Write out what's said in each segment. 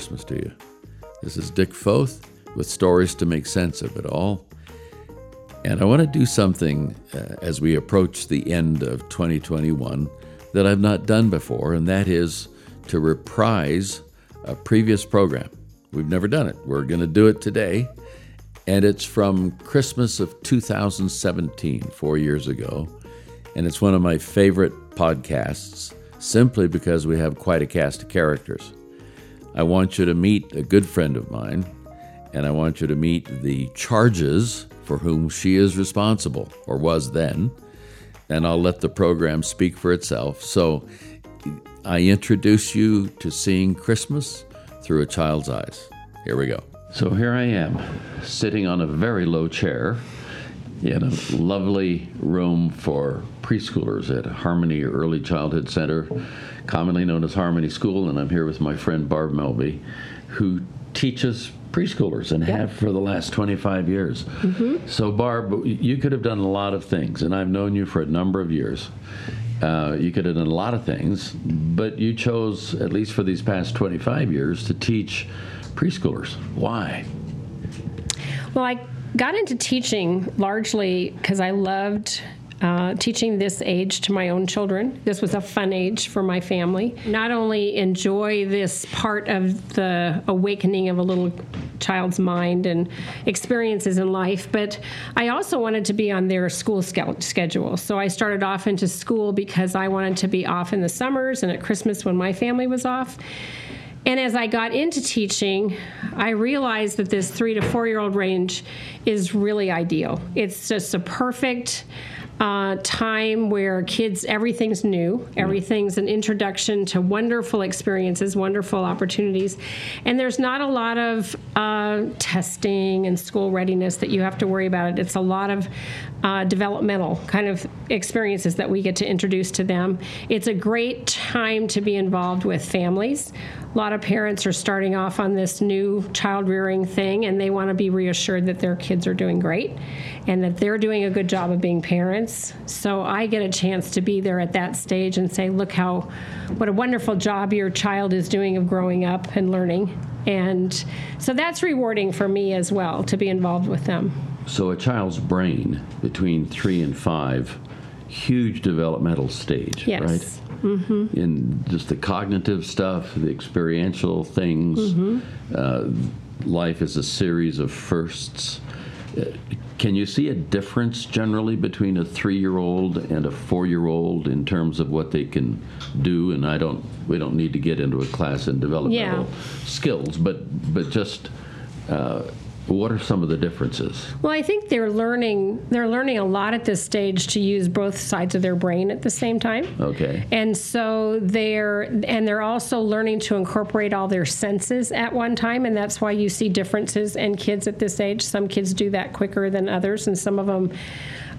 Christmas to you. This is Dick Foth with stories to make sense of it all. And I want to do something uh, as we approach the end of 2021 that I've not done before, and that is to reprise a previous program. We've never done it. We're going to do it today. And it's from Christmas of 2017, four years ago. And it's one of my favorite podcasts simply because we have quite a cast of characters. I want you to meet a good friend of mine, and I want you to meet the charges for whom she is responsible, or was then, and I'll let the program speak for itself. So I introduce you to seeing Christmas through a child's eyes. Here we go. So here I am, sitting on a very low chair in a lovely room for preschoolers at Harmony Early Childhood Center, commonly known as Harmony School, and I'm here with my friend Barb Melby, who teaches preschoolers and have for the last 25 years. Mm-hmm. So, Barb, you could have done a lot of things, and I've known you for a number of years. Uh, you could have done a lot of things, but you chose, at least for these past 25 years, to teach preschoolers. Why? Well, I got into teaching largely because I loved uh, teaching this age to my own children. This was a fun age for my family. Not only enjoy this part of the awakening of a little child's mind and experiences in life, but I also wanted to be on their school schedule. So I started off into school because I wanted to be off in the summers and at Christmas when my family was off. And as I got into teaching, I realized that this three to four year old range is really ideal. It's just a perfect uh, time where kids, everything's new, everything's an introduction to wonderful experiences, wonderful opportunities. And there's not a lot of uh, testing and school readiness that you have to worry about. It's a lot of uh, developmental kind of experiences that we get to introduce to them. It's a great time to be involved with families. A lot of parents are starting off on this new child rearing thing and they want to be reassured that their kids are doing great and that they're doing a good job of being parents. So I get a chance to be there at that stage and say, look how, what a wonderful job your child is doing of growing up and learning. And so that's rewarding for me as well to be involved with them. So a child's brain between three and five, huge developmental stage, yes. right? Mm-hmm. In just the cognitive stuff, the experiential things. Mm-hmm. Uh, life is a series of firsts. Uh, can you see a difference generally between a three-year-old and a four-year-old in terms of what they can do? And I don't, we don't need to get into a class in developmental yeah. skills, but but just uh, what are some of the differences? Well, I think they're learning they're learning a lot at this stage to use both sides of their brain at the same time. Okay. And so they're and they're also learning to incorporate all their senses at one time and that's why you see differences in kids at this age. Some kids do that quicker than others and some of them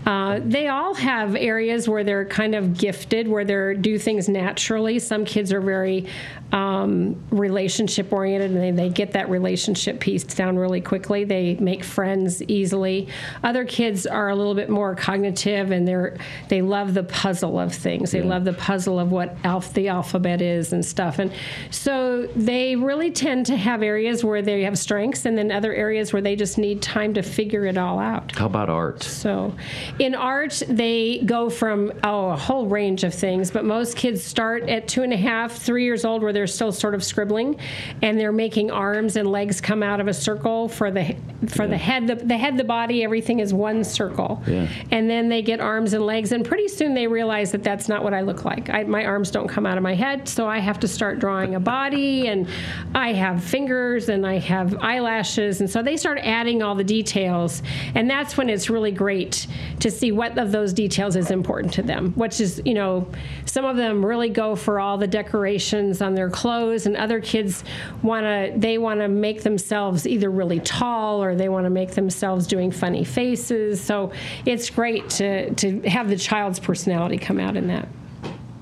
uh, they all have areas where they're kind of gifted, where they do things naturally. Some kids are very um, relationship oriented and they, they get that relationship piece down really quickly. They make friends easily. Other kids are a little bit more cognitive and they're they love the puzzle of things. They yeah. love the puzzle of what alph- the alphabet is and stuff. And so they really tend to have areas where they have strengths and then other areas where they just need time to figure it all out. How about art? So in art, they go from oh, a whole range of things, but most kids start at two and a half, three years old where they're still sort of scribbling and they're making arms and legs come out of a circle for the for yeah. the head the, the head the body everything is one circle yeah. and then they get arms and legs and pretty soon they realize that that's not what I look like I, my arms don't come out of my head so I have to start drawing a body and I have fingers and I have eyelashes and so they start adding all the details and that's when it's really great to see what of those details is important to them which is you know some of them really go for all the decorations on their clothes and other kids want to they want to make themselves either really tall or they want to make themselves doing funny faces so it's great to to have the child's personality come out in that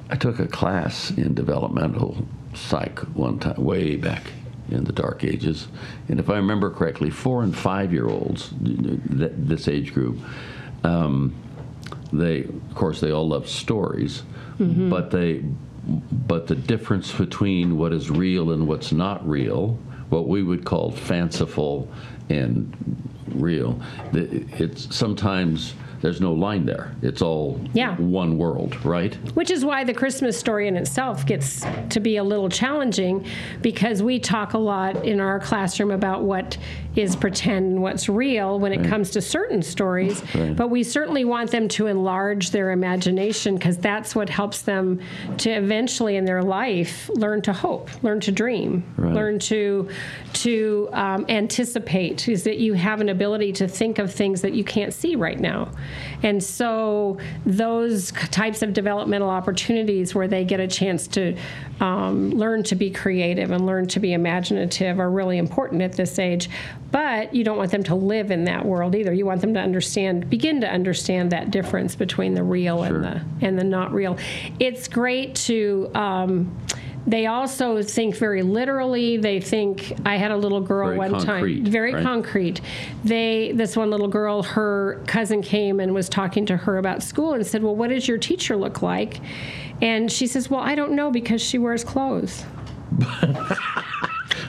i took a class in developmental psych one time way back in the dark ages and if i remember correctly four and five year olds this age group um, they of course they all love stories mm-hmm. but they but the difference between what is real and what's not real, what we would call fanciful and real, it's sometimes there's no line there. It's all Yeah. one world, right? Which is why the Christmas story in itself gets to be a little challenging because we talk a lot in our classroom about what is pretend and what's real when it comes to certain stories. Right. But we certainly want them to enlarge their imagination because that's what helps them to eventually in their life learn to hope, learn to dream, Right. learn to to um, anticipate. Is that you have an ability to think of things that you can't see right now, and so those types of developmental opportunities where they get a chance to um, learn to be creative and learn to be imaginative are really important at this age. But you don't want them to live in that world either. You want them to understand, begin to understand that difference between the real Sure. and the and the not real. It's great to. Um, they also think very literally. They think I had a little girl Very one concrete, time, very right? concrete. They this one little girl, her cousin came and was talking to her about school and said, "Well, what does your teacher look like?" And she says, "Well, I don't know because she wears clothes."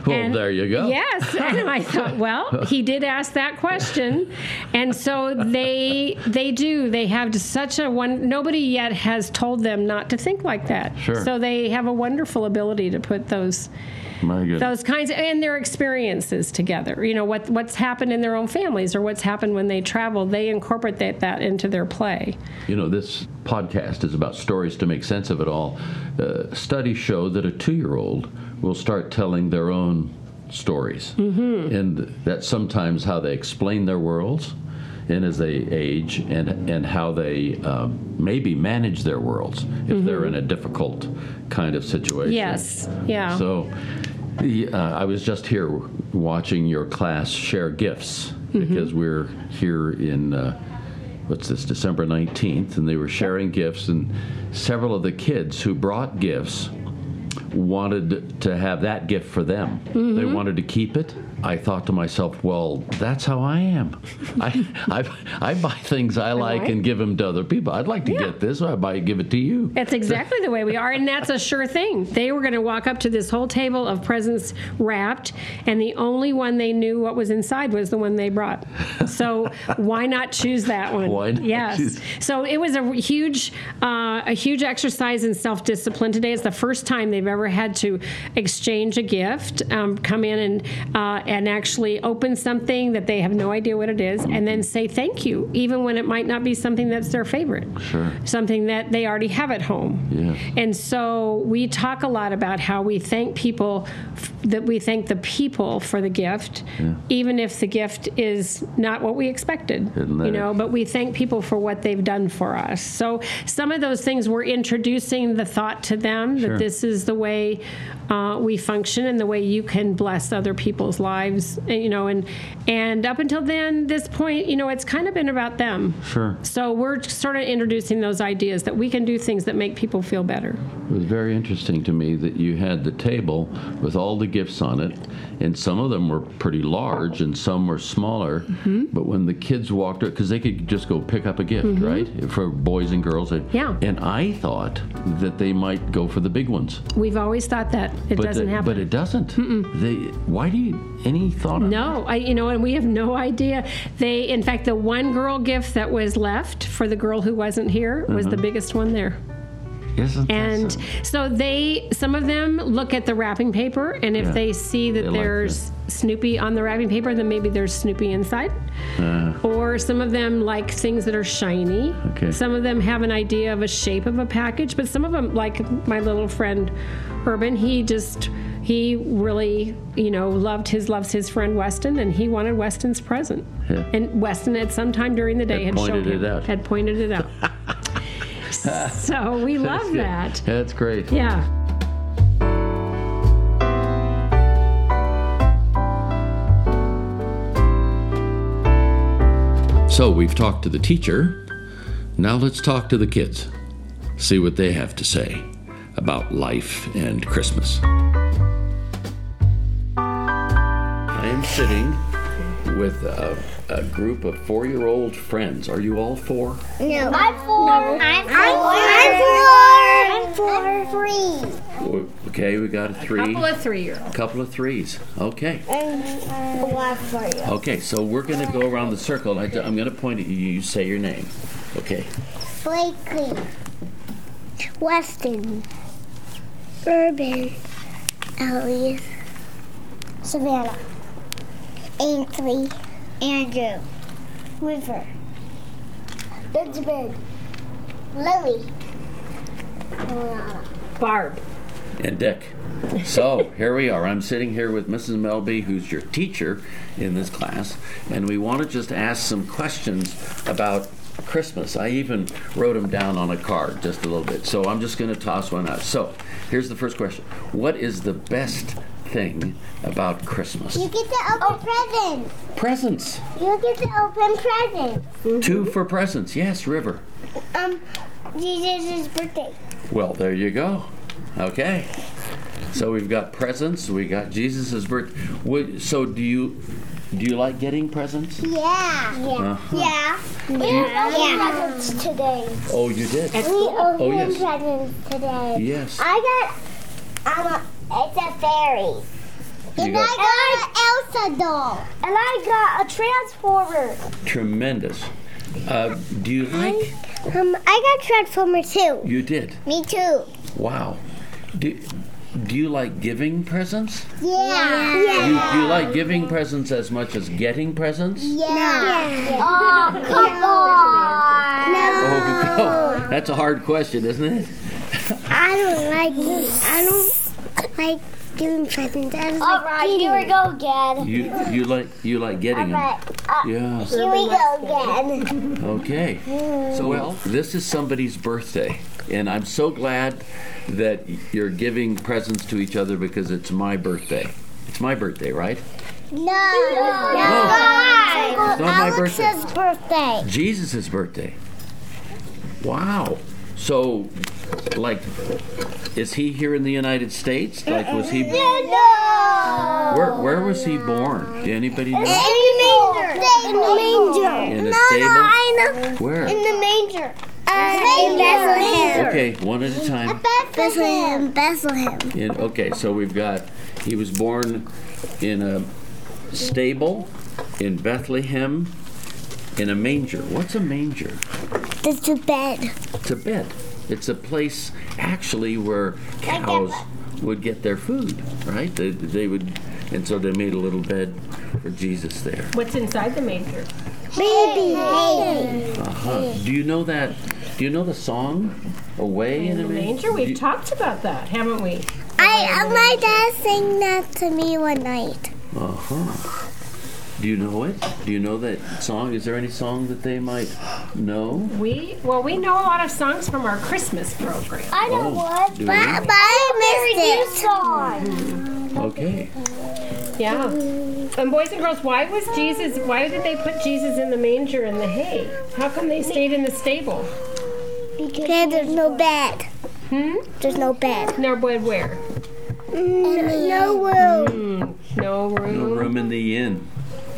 Well, And- there you go. Yes, and I thought, well, he did ask that question, and so they they do. They have such a one. Nobody yet has told them not to think like that. Sure. So they have a wonderful ability to put those My goodness. those kinds of, and their experiences together. You know what what's happened in their own families or what's happened when they travel. They incorporate that, that into their play. You know, this podcast is about stories to make sense of it all. Uh, studies show that a two year old will start telling their own stories. Mm-hmm. And that's sometimes how they explain their worlds and as they age and, and how they um, maybe manage their worlds if they're in a difficult kind of situation. Yes. Yeah. So, the, uh, I was just here watching your class share gifts because we're here in uh, what's this December nineteenth, and they were sharing gifts, and several of the kids who brought gifts wanted to have that gift for them. They wanted to keep it. I thought to myself, well, that's how I am. I, I, I buy things I like Right. and give them to other people. I'd like to Yeah. get this, so I buy give it to you. That's exactly the way we are, and that's a sure thing. They were going to walk up to this whole table of presents wrapped, and the only one they knew what was inside was the one they brought. So why not choose that one? Why not Yes. choose- So it was a huge, uh, a huge exercise in self-discipline today. It's the first time they've ever had to exchange a gift, um, come in and uh, and actually open something that they have no idea what it is, and then say thank you, even when it might not be something that's their favorite Sure. something that they already have at home. Yes. And so we talk a lot about how we thank people, f- that we thank the people for the gift, even if the gift is not what we expected. You know, but we thank people for what they've done for us. So some of those things we're introducing the thought to them Sure. that this is the way uh, we function and the way you can bless other people's lives. and, You know, and and up until then, this point, you know, it's kind of been about them. Sure. So we're sort of introducing those ideas that we can do things that make people feel better. It was very interesting to me that you had the table with all the gifts on it, and some of them were pretty large and some were smaller. Mm-hmm. But when the kids walked up, because they could just go pick up a gift, right, for boys and girls. Mm-hmm. Yeah. And I thought that they might go for the big ones, We've always thought that it but doesn't the- happen. But it doesn't. They. Why do you any thought? on no, I, you know, and we have no idea. They, in fact, the one girl gift that was left for the girl who wasn't here was Mm-hmm. the biggest one there. Isn't And so- so they, some of them look at the wrapping paper, and if Yeah. they see that They like there's Snoopy on the wrapping paper, then maybe there's Snoopy inside. Uh, Or some of them like things that are shiny. Okay. Some of them have an idea of a shape of a package, but some of them, like my little friend Urban, he just he really you know loved his loves his friend Weston, and he wanted Weston's present. Yeah. And Weston at some time during the day Had had, shown pointed him, it out. had pointed it out. so we love yeah. that. That's great. Yeah. So we've talked to the teacher. Now let's talk to the kids. See what they have to say about life and Christmas. I am sitting with a, a group of four year old friends. Are you all four? No. I'm four. No. I'm four. I'm four. and four, three. Okay, we got a three. Couple of three year olds. Couple of threes. Okay. And one for you. Okay, so we're going to go around the circle. I, am going to point at you. You say your name. Okay. Blakely. Weston. Urban. Elliot. Savannah. Ainsley. Andrew. River. Benjamin. Lily. Barb. And Dick. So here we are. I'm sitting here with Mrs. Melby, who's your teacher in this class, and we want to just ask some questions about Christmas. I even wrote them down on a card just a little bit. So I'm just going to toss one out. So here's the first question What is the best thing about Christmas? You get to open presents. Presents. You get to open presents. Two for presents. Yes, River. Um, Jesus' birthday. Well, there you go. Okay. So we've got presents. We got Jesus' birth. So do you do you like getting presents? Yeah. Yeah. Uh-huh. Yeah. We opened presents today. Oh, you did. We opened Oh, yes. presents today. Yes. I got, um, a, it's a fairy. You and got- I got an Elsa doll. And I got a transformer. Tremendous. Uh, do you like? Um, I got transformer too. You did. Me too. Wow. Do, do you like giving presents? Yeah. yeah. You, you like giving presents as much as getting presents? Yeah. Oh, come on. No. Oh, that's a hard question, isn't it? I don't like. I don't like giving presents. I just All right, here we go again. You you like you like getting them. uh, Yeah. here we go again. Okay. So well, this is somebody's birthday, and I'm so glad that you're giving presents to each other because it's my birthday. It's my birthday, right? No. No. It's not my birthday. Alex's birthday. Jesus' birthday. Wow. So, like, is he here in the United States? Like, was he? No. Where Where was he born? Do anybody know? In the manger. In the manger. In a stable? No, I. Where? In the manger. Uh, in Bethlehem. Okay, one at a time. Bethlehem. Bethlehem. In, okay, so we've got he was born in a stable in Bethlehem in a manger. What's a manger? It's a bed. It's a bed. It's a place actually where cows would get their food, right? They, they would, and so they made a little bed for Jesus there. What's inside the manger? Baby. Baby. Uh-huh. Do you know that? Do you know the song "Away in a Manger"? Manger? We've Do- talked about that, haven't we? I, uh, my dad sang that to me one night. Uh-huh. Do you know it? Do you know that song? Is there any song that they might know? We well, we know a lot of songs from our Christmas program. I know Oh, one, do but, we? but I missed it. song. Okay. Yeah. And boys and girls, why was Jesus? Why did they put Jesus in the manger in the hay? How come they stayed in the stable? Because there's no bed. Hmm. There's no bed. No bed where? No room. No No room. room in the inn.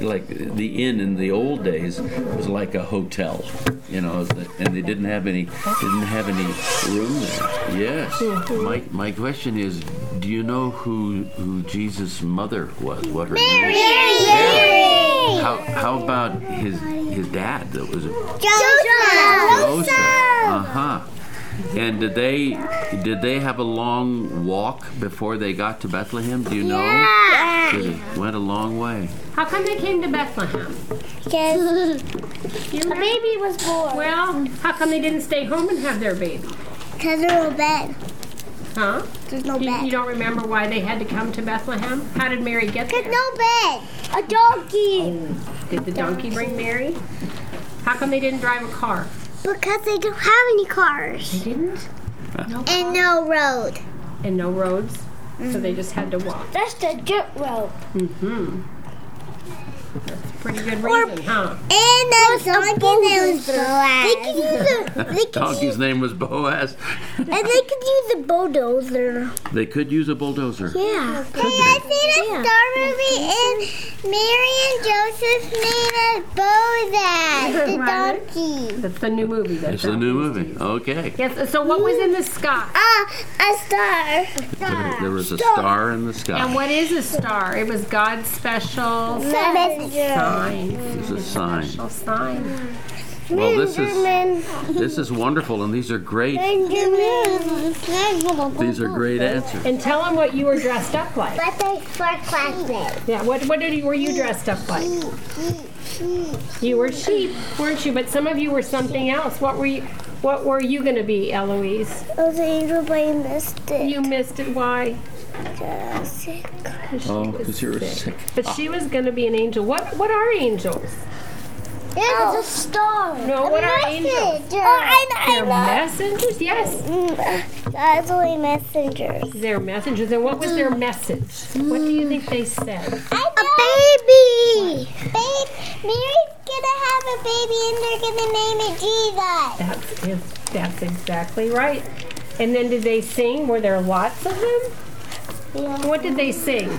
Like the inn in the old days was like a hotel, you know, and they didn't have any didn't have any room there. Yes. My my question is, do you know who who Jesus' mother was? What her name? was? Mary. How how about his his dad? That was Joseph. Joseph. Uh huh. And did they did they have a long walk before they got to Bethlehem? Do you know? They went a long way. How come they came to Bethlehem? Because a baby was born. Well, how come they didn't stay home and have their baby? Because there's no bed. Huh? There's no You, you don't remember why they had to come to Bethlehem? How did Mary get Because there? no bed. A donkey. Oh, did the donkey bring Mary? How come they didn't drive a car? Because they don't have any cars. They didn't. No. And no road. And no roads, so they just had to walk. That's the dirt road. Hmm. That's a pretty good reason, huh? And the donkey name was Boaz. They could use a, they could Donkey's use, name was Boaz. and they could use a bulldozer. They could use a bulldozer. Yeah. Hey, I seen a star movie and Mary and Joseph made a Boaz, the donkey. That's the new movie. That's It's a new movie. Okay. Yes. So what was in the sky? Ah, a star. There, there was a star in the sky. And what is a star? It was God's special Messenger. Sign. It's a sign. Special sign. Well, this is this is wonderful, and these are great. These are great answers. And tell them what you were dressed up like. Birthday for classmates. Yeah. What what did you, were you dressed up like? You were sheep, weren't you? But some of you were something else. What were you? What were you going to be, Eloise? I was an angel, but I missed it. You missed it. Why? Got sick. Oh, because you're sick. But she was going to be an angel. What What are angels? There's oh. a star. No, what are angels? Oh, I know. They're I messengers. Yes, mm, know. God's only messengers. they're messengers. And what was their mm. message? What do you think they said? A baby. Babe, Mary's gonna have a baby and they're gonna name it Jesus. That's that's exactly right. And then did they sing? Were there lots of them? What did they sing?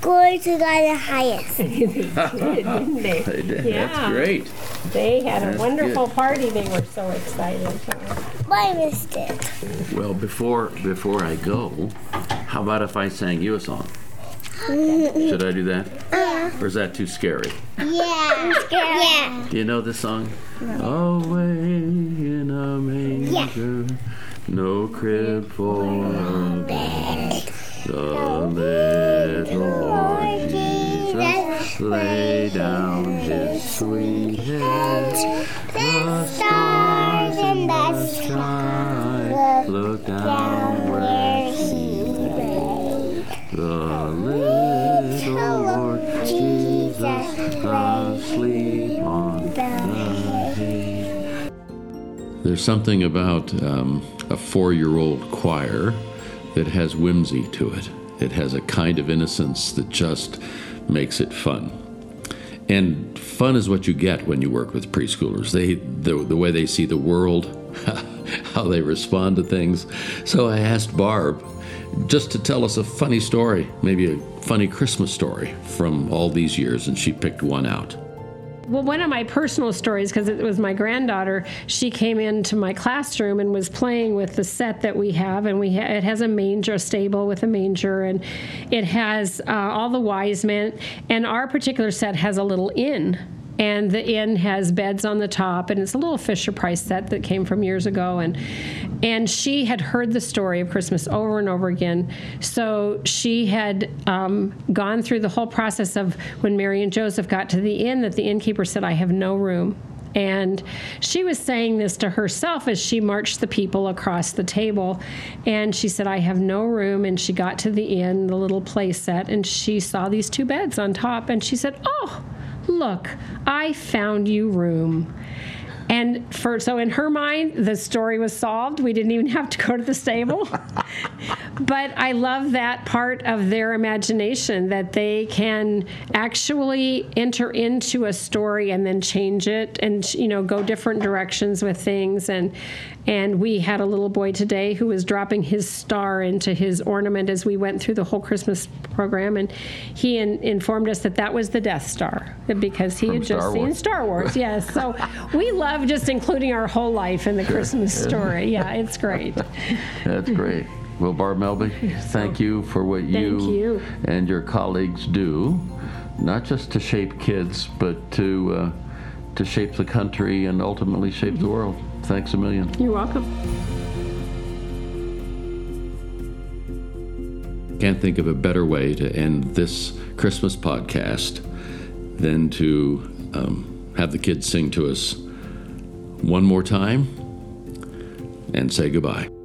Glory to God the highest. they did, didn't they? They did. Yeah. That's great. They had a wonderful good. party. They were so excited. But I missed it. Well, before before I go, how about if I sang you a song? Should I do that? Uh-huh. Or is that too scary? Yeah. I'm. Yeah. Do you know this song? Away in a manger, no crib for a babe. The little Lord Jesus lay down his sweet head. The stars in the sky look down where he lay. The little Lord Jesus asleep on the hay. There's something about um, a four year old choir that has whimsy to it. It has a kind of innocence that just makes it fun. And fun is what you get when you work with preschoolers. They the, the way they see the world, how they respond to things. So I asked Barb just to tell us a funny story, maybe a funny Christmas story from all these years, and she picked one out. Well, one of my personal stories, because it was my granddaughter, she came into my classroom and was playing with the set that we have, and we ha- it has a manger, a stable with a manger, and it has uh, all the wise men, and our particular set has a little inn. And the inn has beds on the top, and it's a little Fisher Price set that came from years ago. And and she had heard the story of Christmas over and over again. So she had um, gone through the whole process of when Mary and Joseph got to the inn, that the innkeeper said, "I have no room." And she was saying this to herself as she marched the people across the table. And she said, I have no room. And she got to the inn, the little play set, and she saw these two beds on top. And she said, Oh, look, I found you room. And for so in her mind, the story was solved. We didn't even have to go to the stable. but I love that part of their imagination that they can actually enter into a story and then change it and you know go different directions with things and and we had a little boy today who was dropping his star into his ornament as we went through the whole Christmas program and he in, informed us that that was the Death Star because he From had just Star seen Wars. Star Wars. Yes. So we love just including our whole life in the Christmas story. Yeah, it's great. That's great. Well, Barb Melby, thank you for what you, you. and your colleagues do, not just to shape kids, but to uh, to shape the country and ultimately shape the world. Thanks a million. You're welcome. Can't think of a better way to end this Christmas podcast than to um, have the kids sing to us one more time and say goodbye.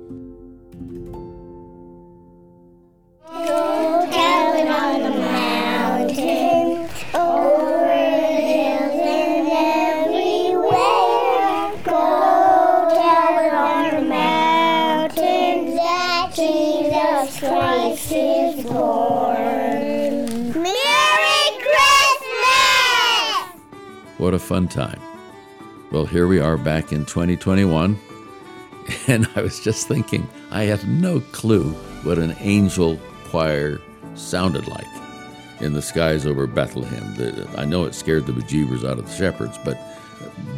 What a fun time. Well, here we are back in 2021. And I was just thinking, I had no clue what an angel choir sounded like in the skies over Bethlehem. I know it scared the bejeebers out of the shepherds, but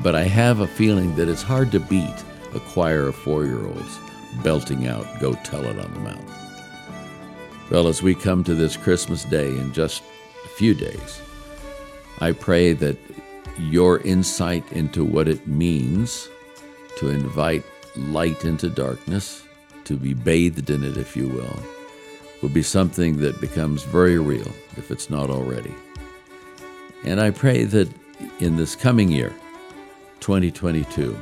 but I have a feeling that it's hard to beat a choir of four year olds belting out, Go Tell It on the Mountain. Well, as we come to this Christmas day in just a few days, I pray that your insight into what it means to invite light into darkness, to be bathed in it, if you will, will be something that becomes very real, if it's not already. And I pray that in this coming year, 2022,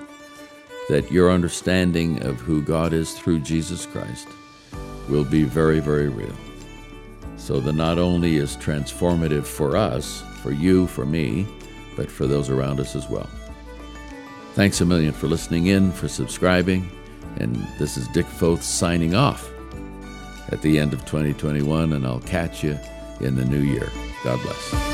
that your understanding of who God is through Jesus Christ will be very, very real. So that not only is transformative for us, for you, for me, but for those around us as well. Thanks a million for listening in, for subscribing, and this is Dick Foth signing off at the end of 2021, and I'll catch you in the new year. God bless.